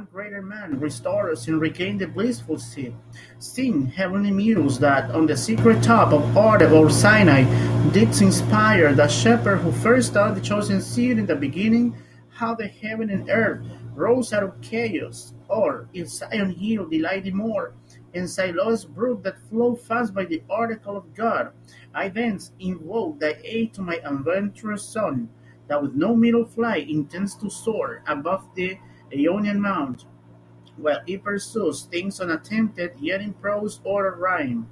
greater man restore us and regain the blissful seat. Sing, heavenly muse, that on the secret top of Horeb or Sinai didst inspire the shepherd who first taught the chosen seed in the beginning, how the heaven and earth rose out of chaos, or if Zion hill delight thee more, and Siloa's brook that flow fast by the oracle of God, I thence invoke thy aid to my adventurous son, that with no middle flight intends to soar above the Aonian mount, while he pursues things unattempted, yet in prose or rhyme.